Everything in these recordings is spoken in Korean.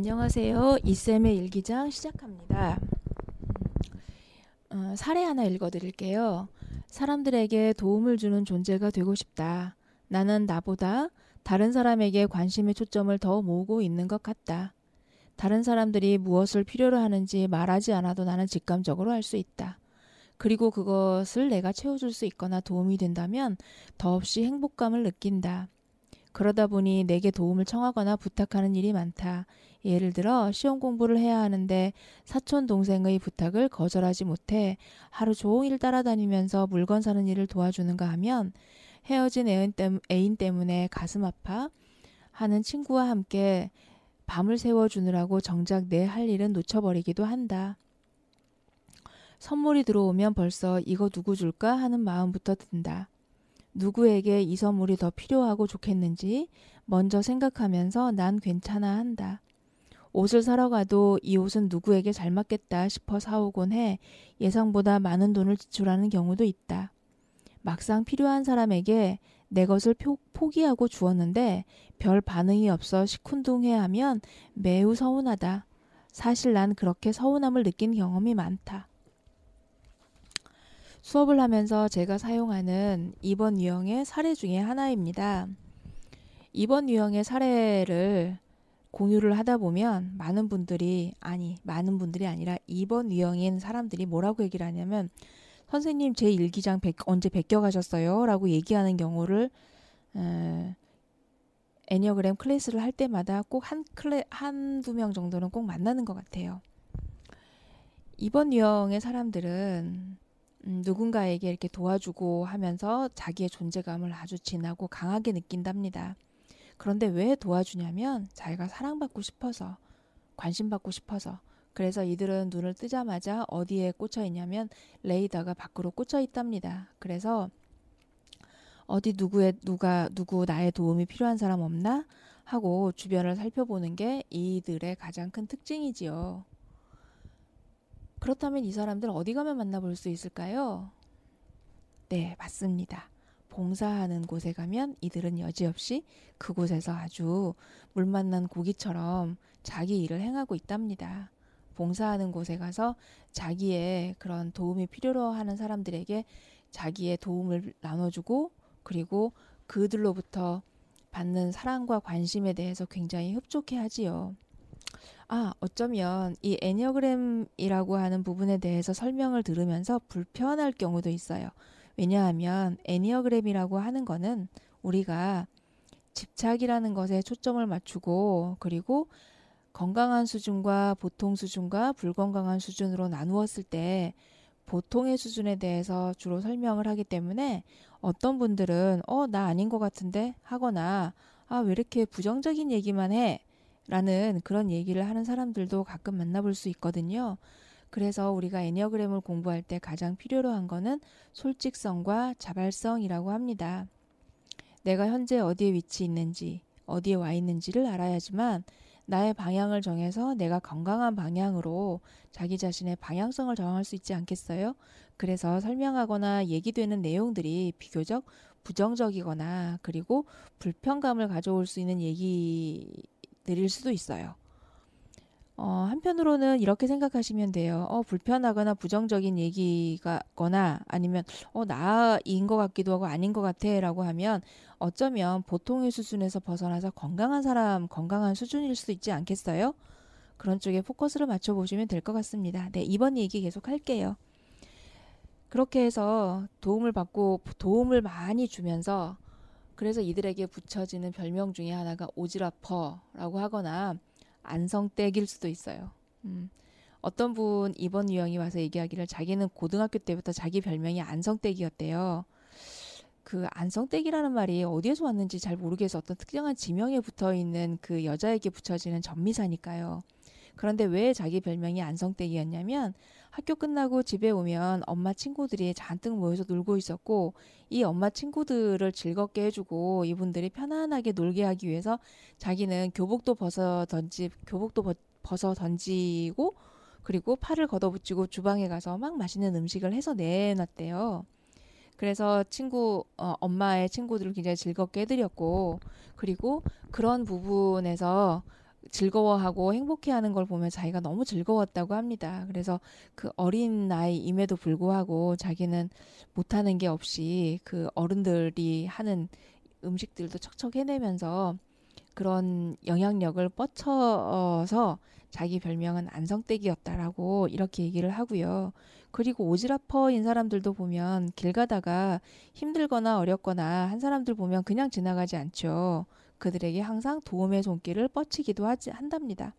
안녕하세요. 이쌤의 일기장 시작합니다. 어, 사례 하나 읽어드릴게요. 사람들에게 도움을 주는 존재가 되고 싶다. 나는 나보다 다른 사람에게 관심의 초점을 더 모으고 있는 것 같다. 다른 사람들이 무엇을 필요로 하는지 말하지 않아도 나는 직감적으로 알 수 있다. 그리고 그것을 내가 채워줄 수 있거나 도움이 된다면 더없이 행복감을 느낀다. 그러다 보니 내게 도움을 청하거나 부탁하는 일이 많다. 예를 들어 시험 공부를 해야 하는데 사촌 동생의 부탁을 거절하지 못해 하루 종일 따라다니면서 물건 사는 일을 도와주는가 하면 헤어진 애인, 때문에 가슴 아파 하는 친구와 함께 밤을 세워주느라고 정작 내 할 일은 놓쳐버리기도 한다. 선물이 들어오면 벌써 이거 누구 줄까 하는 마음부터 든다. 누구에게 이 선물이 더 필요하고 좋겠는지 먼저 생각하면서 난 괜찮아 한다. 옷을 사러 가도 이 옷은 누구에게 잘 맞겠다 싶어 사오곤 해 예상보다 많은 돈을 지출하는 경우도 있다. 막상 필요한 사람에게 내 것을 포기하고 주었는데 별 반응이 없어 시큰둥해 하면 매우 서운하다. 사실 난 그렇게 서운함을 느낀 경험이 많다. 수업을 하면서 제가 사용하는 2번 유형의 사례 중에 하나입니다. 2번 유형의 사례를 공유를 하다 보면 많은 분들이 아니 많은 분들이 아니라 2번 유형인 사람들이 뭐라고 얘기를 하냐면 선생님 제 일기장 백, 언제 베껴 가셨어요? 라고 얘기하는 경우를 에, 애니어그램 클래스를 할 때마다 꼭 한 클래 한두 명 정도는 꼭 만나는 것 같아요. 2번 유형의 사람들은 음, 누군가에게 이렇게 도와주고 하면서 자기의 존재감을 아주 진하고 강하게 느낀답니다. 그런데 왜 도와주냐면 자기가 사랑받고 싶어서 관심받고 싶어서 그래서 이들은 눈을 뜨자마자 어디에 꽂혀 있냐면 레이더가 밖으로 꽂혀 있답니다. 그래서 어디 누구의 누가 누구 나의 도움이 필요한 사람 없나 하고 주변을 살펴보는 게 이들의 가장 큰 특징이지요. 그렇다면 이 사람들 어디 가면 만나볼 수 있을까요? 네, 맞습니다. 봉사하는 곳에 가면 이들은 여지없이 그곳에서 아주 물 만난 고기처럼 자기 일을 행하고 있답니다. 봉사하는 곳에 가서 자기의 그런 도움이 필요로 하는 사람들에게 자기의 도움을 나눠주고 그리고 그들로부터 받는 사랑과 관심에 대해서 굉장히 흡족해 하지요. 아, 어쩌면 이 애니어그램이라고 하는 부분에 대해서 설명을 들으면서 불편할 경우도 있어요. 왜냐하면 애니어그램이라고 하는 거는 우리가 집착이라는 것에 초점을 맞추고 그리고 건강한 수준과 보통 수준과 불건강한 수준으로 나누었을 때 보통의 수준에 대해서 주로 설명을 하기 때문에 어떤 분들은 어, 나 아닌 것 같은데 하거나 아, 왜 이렇게 부정적인 얘기만 해? 라는 그런 얘기를 하는 사람들도 가끔 만나볼 수 있거든요. 그래서 우리가 애니어그램을 공부할 때 가장 필요로 한 거는 솔직성과 자발성이라고 합니다. 내가 현재 어디에 위치 있는지, 어디에 와 있는지를 알아야지만 나의 방향을 정해서 내가 건강한 방향으로 자기 자신의 방향성을 정할 수 있지 않겠어요? 그래서 설명하거나 얘기되는 내용들이 비교적 부정적이거나 그리고 불편감을 가져올 수 있는 얘기 들일 수도 있어요. 어, 한편으로는 이렇게 생각하시면 돼요. 어, 불편하거나 부정적인 얘기가거나 아니면 어, 나인 것 같기도 하고 아닌 것 같아 라고 하면 어쩌면 보통의 수준에서 벗어나서 건강한 사람, 건강한 수준일 수도 있지 않겠어요? 그런 쪽에 포커스를 맞춰 보시면 될 것 같습니다. 네, 이번 얘기 계속 할게요. 그렇게 해서 도움을 받고 도움을 많이 주면서 그래서 이들에게 붙여지는 별명 중에 하나가 오지라퍼라고 하거나 안성댁일 수도 있어요. 음. 어떤 분 이번 유형이 와서 얘기하기를 자기는 고등학교 때부터 자기 별명이 안성댁이었대요. 그 안성댁이라는 말이 어디에서 왔는지 잘 모르겠어 어떤 특정한 지명에 붙어 있는 그 여자에게 붙여지는 전미사니까요. 그런데 왜 자기 별명이 안성댁이었냐면 학교 끝나고 집에 오면 엄마 친구들이 잔뜩 모여서 놀고 있었고 이 엄마 친구들을 즐겁게 해주고 이분들이 편안하게 놀게 하기 위해서 자기는 교복도 벗어 던지 교복도 벗, 벗어 던지고 그리고 팔을 걷어붙이고 주방에 가서 막 맛있는 음식을 해서 내놨대요. 그래서 친구 어, 엄마의 친구들을 굉장히 즐겁게 해드렸고 그리고 그런 부분에서 즐거워하고 행복해하는 걸 보면 자기가 너무 즐거웠다고 합니다. 그래서 그 어린 나이임에도 불구하고 자기는 못하는 게 없이 그 어른들이 하는 음식들도 척척 해내면서 그런 영향력을 뻗쳐서 자기 별명은 안성댁이었다라고 이렇게 얘기를 하고요. 그리고 오지라퍼인 사람들도 보면 길 가다가 힘들거나 어렵거나 한 사람들 보면 그냥 지나가지 않죠. 그들에게 항상 도움의 손길을 뻗치기도 하지 한답니다.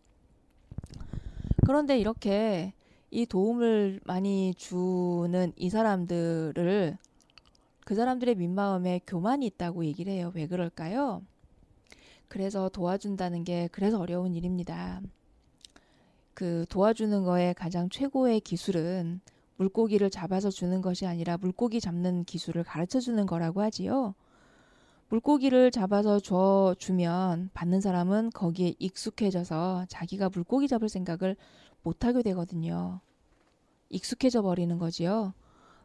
그런데 이렇게 이 도움을 많이 주는 이 사람들을 그 사람들의 민마음에 교만이 있다고 얘기를 해요. 왜 그럴까요? 그래서 도와준다는 게 그래서 어려운 일입니다. 그 도와주는 거에 가장 최고의 기술은 물고기를 잡아서 주는 것이 아니라 물고기 잡는 기술을 가르쳐 주는 거라고 하지요. 물고기를 잡아서 줘 주면 받는 사람은 거기에 익숙해져서 자기가 물고기 잡을 생각을 못 하게 되거든요. 익숙해져 버리는 거지요.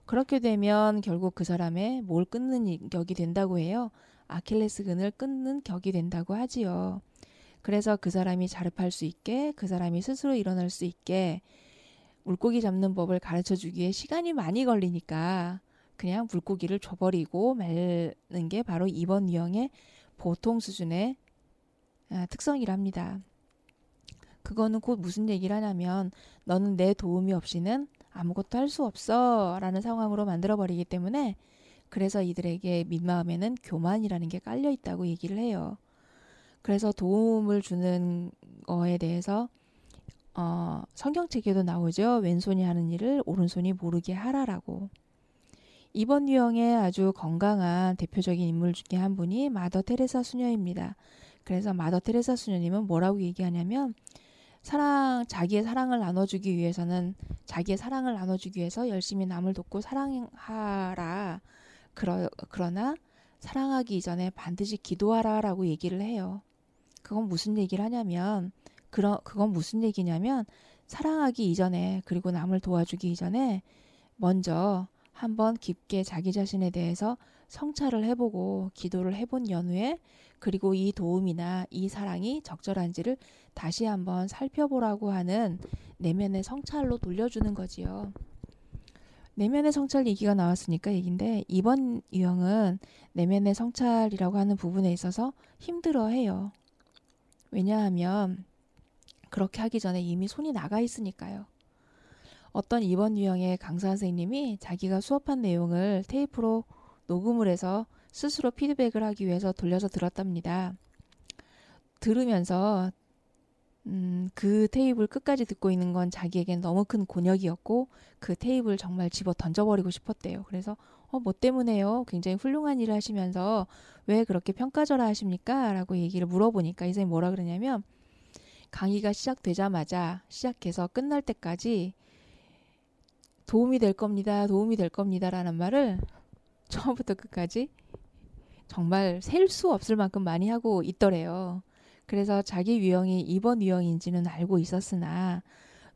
그렇게 되면 결국 그 사람의 뭘 끊는 격이 된다고 해요. 아킬레스근을 끊는 격이 된다고 하지요. 그래서 그 사람이 자립할 수 있게, 그 사람이 스스로 일어날 수 있게 물고기 잡는 법을 가르쳐 주기에 시간이 많이 걸리니까 그냥 물고기를 줘버리고 말는 게 바로 이번 유형의 보통 수준의 아, 특성이랍니다. 그거는 곧 무슨 얘기를 하냐면 너는 내 도움이 없이는 아무것도 할 수 없어 라는 상황으로 만들어버리기 때문에 그래서 이들에게 민마음에는 교만이라는 게 깔려 있다고 얘기를 해요. 그래서 도움을 주는 거에 대해서 어, 성경책에도 나오죠. 왼손이 하는 일을 오른손이 모르게 하라라고. 이번 유형의 아주 건강한 대표적인 인물 중에 한 분이 마더 테레사 수녀입니다. 그래서 마더 테레사 수녀님은 뭐라고 얘기하냐면 사랑 자기의 사랑을 나눠주기 위해서는 자기의 사랑을 나눠주기 위해서 열심히 남을 돕고 사랑하라. 그러, 그러나 사랑하기 이전에 반드시 기도하라라고 얘기를 해요. 그건 무슨 얘기를 하냐면 그런 그건 무슨 얘기냐면 사랑하기 이전에 그리고 남을 도와주기 이전에 먼저 한번 깊게 자기 자신에 대해서 성찰을 해보고 기도를 해본 연후에 그리고 이 도움이나 이 사랑이 적절한지를 다시 한번 살펴보라고 하는 내면의 성찰로 돌려주는 거지요. 내면의 성찰 얘기가 나왔으니까 얘긴데 이번 유형은 내면의 성찰이라고 하는 부분에 있어서 힘들어해요. 왜냐하면 그렇게 하기 전에 이미 손이 나가 있으니까요. 어떤 이번 유형의 강사 선생님이 자기가 수업한 내용을 테이프로 녹음을 해서 스스로 피드백을 하기 위해서 돌려서 들었답니다. 들으면서 음, 그 테이블 끝까지 듣고 있는 건 자기에겐 너무 큰 곤욕이었고 그 테이블 정말 집어 던져버리고 싶었대요. 그래서 어, 뭐 때문에요? 굉장히 훌륭한 일을 하시면서 왜 그렇게 평가절하 하십니까? 라고 얘기를 물어보니까 이 선생님이 뭐라 그러냐면 강의가 시작되자마자 시작해서 끝날 때까지 도움이 될 겁니다. 도움이 될 겁니다. 라는 말을 처음부터 끝까지 정말 셀 수 없을 만큼 많이 하고 있더래요. 그래서 자기 유형이 이번 유형인지는 알고 있었으나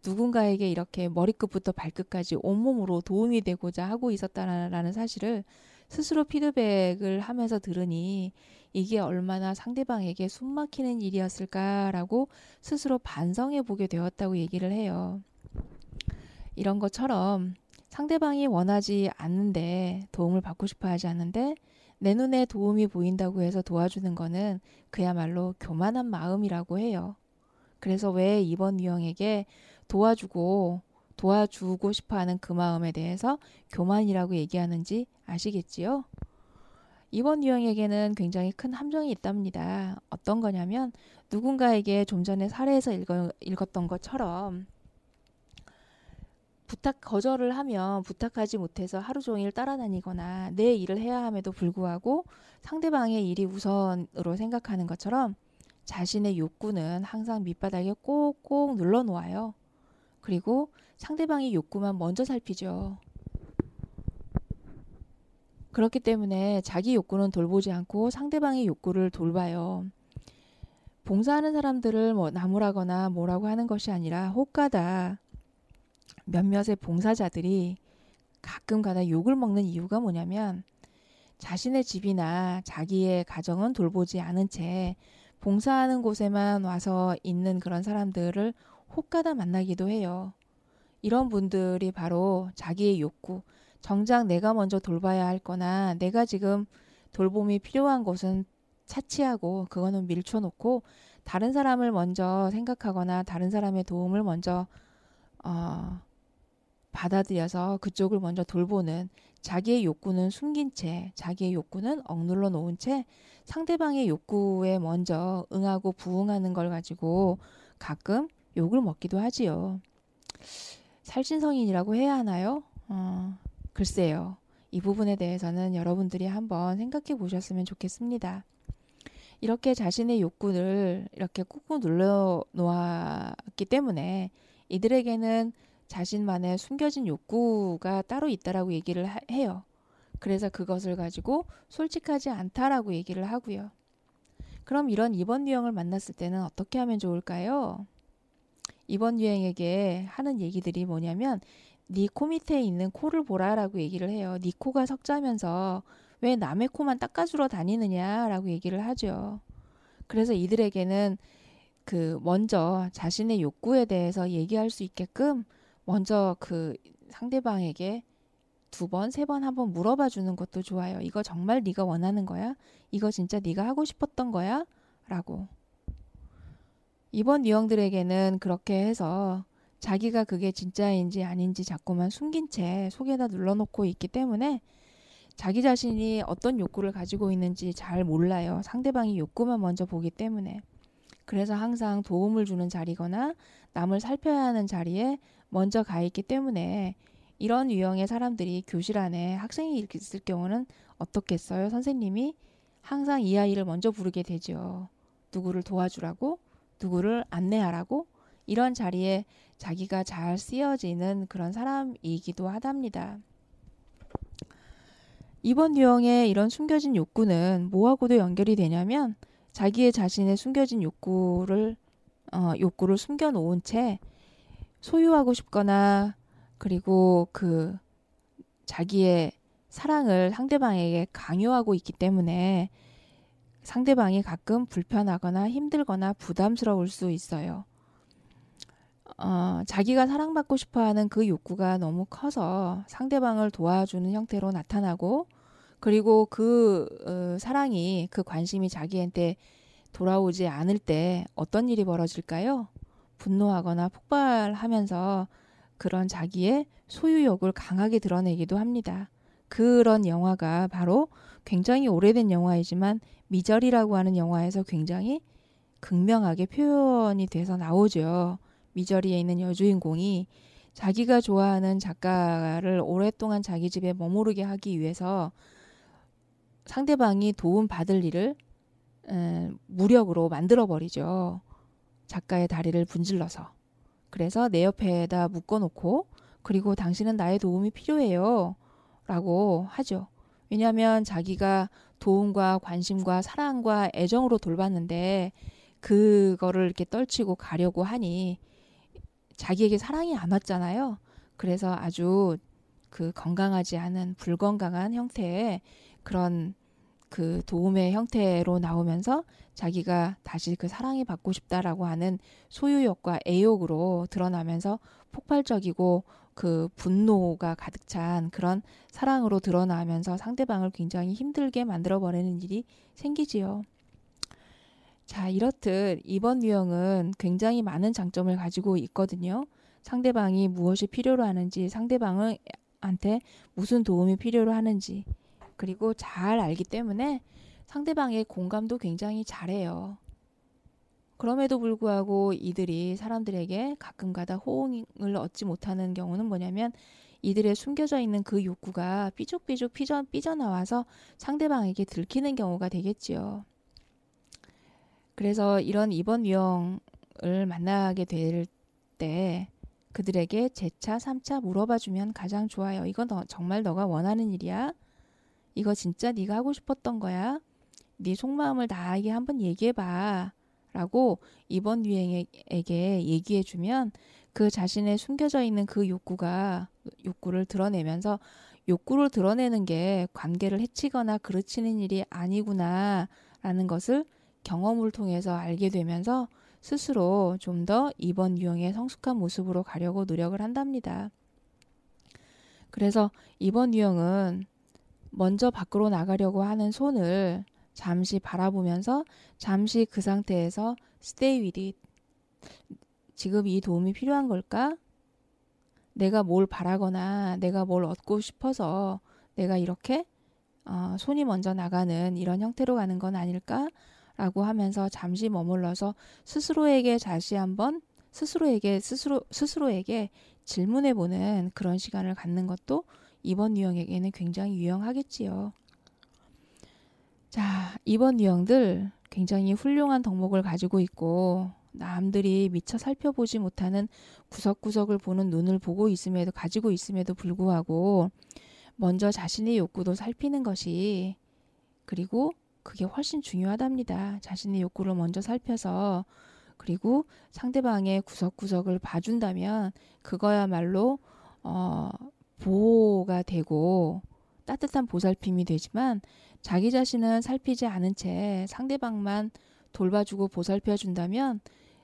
누군가에게 이렇게 머리끝부터 발끝까지 온몸으로 도움이 되고자 하고 있었다라는 사실을 스스로 피드백을 하면서 들으니 이게 얼마나 상대방에게 숨 막히는 일이었을까라고 스스로 반성해 보게 되었다고 얘기를 해요. 이런 것처럼 상대방이 원하지 않는데 도움을 받고 싶어 하지 않는데 내 눈에 도움이 보인다고 해서 도와주는 거는 그야말로 교만한 마음이라고 해요. 그래서 왜 이번 유형에게 도와주고 도와주고 싶어 하는 그 마음에 대해서 교만이라고 얘기하는지 아시겠지요? 이번 유형에게는 굉장히 큰 함정이 있답니다. 어떤 거냐면 누군가에게 좀 전에 사례에서 읽어, 읽었던 것처럼 부탁 거절을 하면 부탁하지 못해서 하루 종일 따라다니거나 내 일을 해야 함에도 불구하고 상대방의 일이 우선으로 생각하는 것처럼 자신의 욕구는 항상 밑바닥에 꼭꼭 눌러 놓아요. 그리고 상대방의 욕구만 먼저 살피죠. 그렇기 때문에 자기 욕구는 돌보지 않고 상대방의 욕구를 돌봐요. 봉사하는 사람들을 뭐 나무라거나 뭐라고 하는 것이 아니라 혹가다 몇몇의 봉사자들이 가끔 가다 욕을 먹는 이유가 뭐냐면 자신의 집이나 자기의 가정은 돌보지 않은 채 봉사하는 곳에만 와서 있는 그런 사람들을 혹가다 만나기도 해요. 이런 분들이 바로 자기의 욕구, 정작 내가 먼저 돌봐야 할 거나 내가 지금 돌봄이 필요한 곳은 차치하고 그거는 밀쳐놓고 다른 사람을 먼저 생각하거나 다른 사람의 도움을 먼저 어, 받아들여서 그쪽을 먼저 돌보는 자기의 욕구는 숨긴 채, 자기의 욕구는 억눌러 놓은 채 상대방의 욕구에 먼저 응하고 부응하는 걸 가지고 가끔 욕을 먹기도 하지요. 살신성인이라고 해야 하나요? 어, 글쎄요. 이 부분에 대해서는 여러분들이 한번 생각해 보셨으면 좋겠습니다. 이렇게 자신의 욕구를 이렇게 꾹꾹 눌러 놓았기 때문에 이들에게는 자신만의 숨겨진 욕구가 따로 있다라고 얘기를 하, 해요. 그래서 그것을 가지고 솔직하지 않다라고 얘기를 하고요. 그럼 이런 이번 유형을 만났을 때는 어떻게 하면 좋을까요? 이번 유형에게 하는 얘기들이 뭐냐면 네 코 밑에 있는 코를 보라라고 얘기를 해요. 네 코가 석자면서 왜 남의 코만 닦아주러 다니느냐라고 얘기를 하죠. 그래서 이들에게는 그 먼저 자신의 욕구에 대해서 얘기할 수 있게끔 먼저 그 상대방에게 두 번, 세 번, 한 번 물어봐 주는 것도 좋아요. 이거 정말 네가 원하는 거야? 이거 진짜 네가 하고 싶었던 거야? 라고. 이번 유형들에게는 그렇게 해서 자기가 그게 진짜인지 아닌지 자꾸만 숨긴 채 속에다 눌러놓고 있기 때문에 자기 자신이 어떤 욕구를 가지고 있는지 잘 몰라요. 상대방이 욕구만 먼저 보기 때문에. 그래서 항상 도움을 주는 자리거나 남을 살펴야 하는 자리에 먼저 가 있기 때문에 이런 유형의 사람들이 교실 안에 학생이 있을 경우는 어떻겠어요? 선생님이 항상 이 아이를 먼저 부르게 되죠. 누구를 도와주라고, 누구를 안내하라고, 이런 자리에 자기가 잘 쓰여지는 그런 사람이기도 하답니다. 이번 유형의 이런 숨겨진 욕구는 뭐하고도 연결이 되냐면 자기의 자신의 숨겨진 욕구를 어, 욕구를 숨겨 놓은 채 소유하고 싶거나 그리고 그 자기의 사랑을 상대방에게 강요하고 있기 때문에 상대방이 가끔 불편하거나 힘들거나 부담스러울 수 있어요. 어, 자기가 사랑받고 싶어 하는 그 욕구가 너무 커서 상대방을 도와주는 형태로 나타나고 그리고 그 어, 사랑이 그 관심이 자기한테 돌아오지 않을 때 어떤 일이 벌어질까요? 분노하거나 폭발하면서 그런 자기의 소유욕을 강하게 드러내기도 합니다. 그런 영화가 바로 굉장히 오래된 영화이지만 미절이라고 하는 영화에서 굉장히 극명하게 표현이 돼서 나오죠. 미저리에 있는 여주인공이 자기가 좋아하는 작가를 오랫동안 자기 집에 머무르게 하기 위해서 상대방이 도움 받을 일을 에, 무력으로 만들어 버리죠. 작가의 다리를 분질러서. 그래서 내 옆에다 묶어놓고 그리고 당신은 나의 도움이 필요해요. 라고 하죠. 왜냐하면 자기가 도움과 관심과 사랑과 애정으로 돌봤는데 그거를 이렇게 떨치고 가려고 하니 자기에게 사랑이 안 왔잖아요. 그래서 아주 그 건강하지 않은 불건강한 형태의 그런 그 도움의 형태로 나오면서 자기가 다시 그 사랑이 받고 싶다라고 하는 소유욕과 애욕으로 드러나면서 폭발적이고 그 분노가 가득 찬 그런 사랑으로 드러나면서 상대방을 굉장히 힘들게 만들어 버리는 일이 생기지요. 자, 이렇듯 이번 유형은 굉장히 많은 장점을 가지고 있거든요. 상대방이 무엇이 필요로 하는지, 상대방한테 무슨 도움이 필요로 하는지, 그리고 잘 알기 때문에 상대방의 공감도 굉장히 잘해요. 그럼에도 불구하고 이들이 사람들에게 가끔 가다 호응을 얻지 못하는 경우는 뭐냐면 이들의 숨겨져 있는 그 욕구가 삐죽삐죽 삐져, 삐져나와서 상대방에게 들키는 경우가 되겠지요. 그래서 이런 입원 유형을 만나게 될 때 그들에게 재차, 삼차 물어봐 주면 가장 좋아요. 이건 너, 정말 너가 원하는 일이야? 이거 진짜 네가 하고 싶었던 거야? 네 속마음을 나에게 한번 얘기해 봐. 라고 이번 유행에게 얘기해 주면 그 자신의 숨겨져 있는 그 욕구가 욕구를 드러내면서 욕구를 드러내는 게 관계를 해치거나 그르치는 일이 아니구나 라는 것을 경험을 통해서 알게 되면서 스스로 좀 더 이번 유형의 성숙한 모습으로 가려고 노력을 한답니다. 그래서 이번 유형은 먼저 밖으로 나가려고 하는 손을 잠시 바라보면서 잠시 그 상태에서 stay with it. 지금 이 도움이 필요한 걸까? 내가 뭘 바라거나 내가 뭘 얻고 싶어서 내가 이렇게 어, 손이 먼저 나가는 이런 형태로 가는 건 아닐까? 라고 하면서 잠시 머물러서 스스로에게 다시 한번 스스로에게 스스로 스스로에게 질문해 보는 그런 시간을 갖는 것도 이번 유형에게는 굉장히 유용하겠지요. 자, 이번 유형들 굉장히 훌륭한 덕목을 가지고 있고 남들이 미처 살펴보지 못하는 구석구석을 보는 눈을 보고 있음에도 가지고 있음에도 불구하고 먼저 자신의 욕구도 살피는 것이 그리고 그게 훨씬 중요하답니다. 자신의 욕구를 먼저 살펴서 그리고 상대방의 구석구석을 봐준다면 그거야말로 어, 보호가 되고 따뜻한 보살핌이 되지만 자기 자신은 살피지 않은 채 상대방만 돌봐주고 보살펴 준다면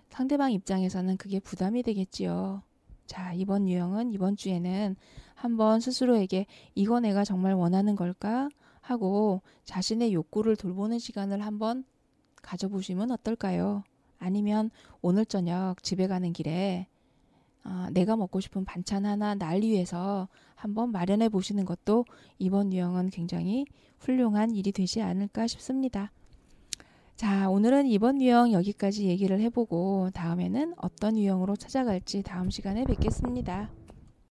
상대방 입장에서는 그게 부담이 되겠지요. 자, 이번 유형은 이번 주에는 한번 스스로에게 이거 내가 정말 원하는 걸까? 하고 자신의 욕구를 돌보는 시간을 한번 가져보시면 어떨까요? 아니면 오늘 저녁 집에 가는 길에 어, 내가 먹고 싶은 반찬 하나 날 위해서 한번 마련해 보시는 것도 이번 유형은 굉장히 훌륭한 일이 되지 않을까 싶습니다. 자, 오늘은 이번 유형 여기까지 얘기를 해보고 다음에는 어떤 유형으로 찾아갈지 다음 시간에 뵙겠습니다.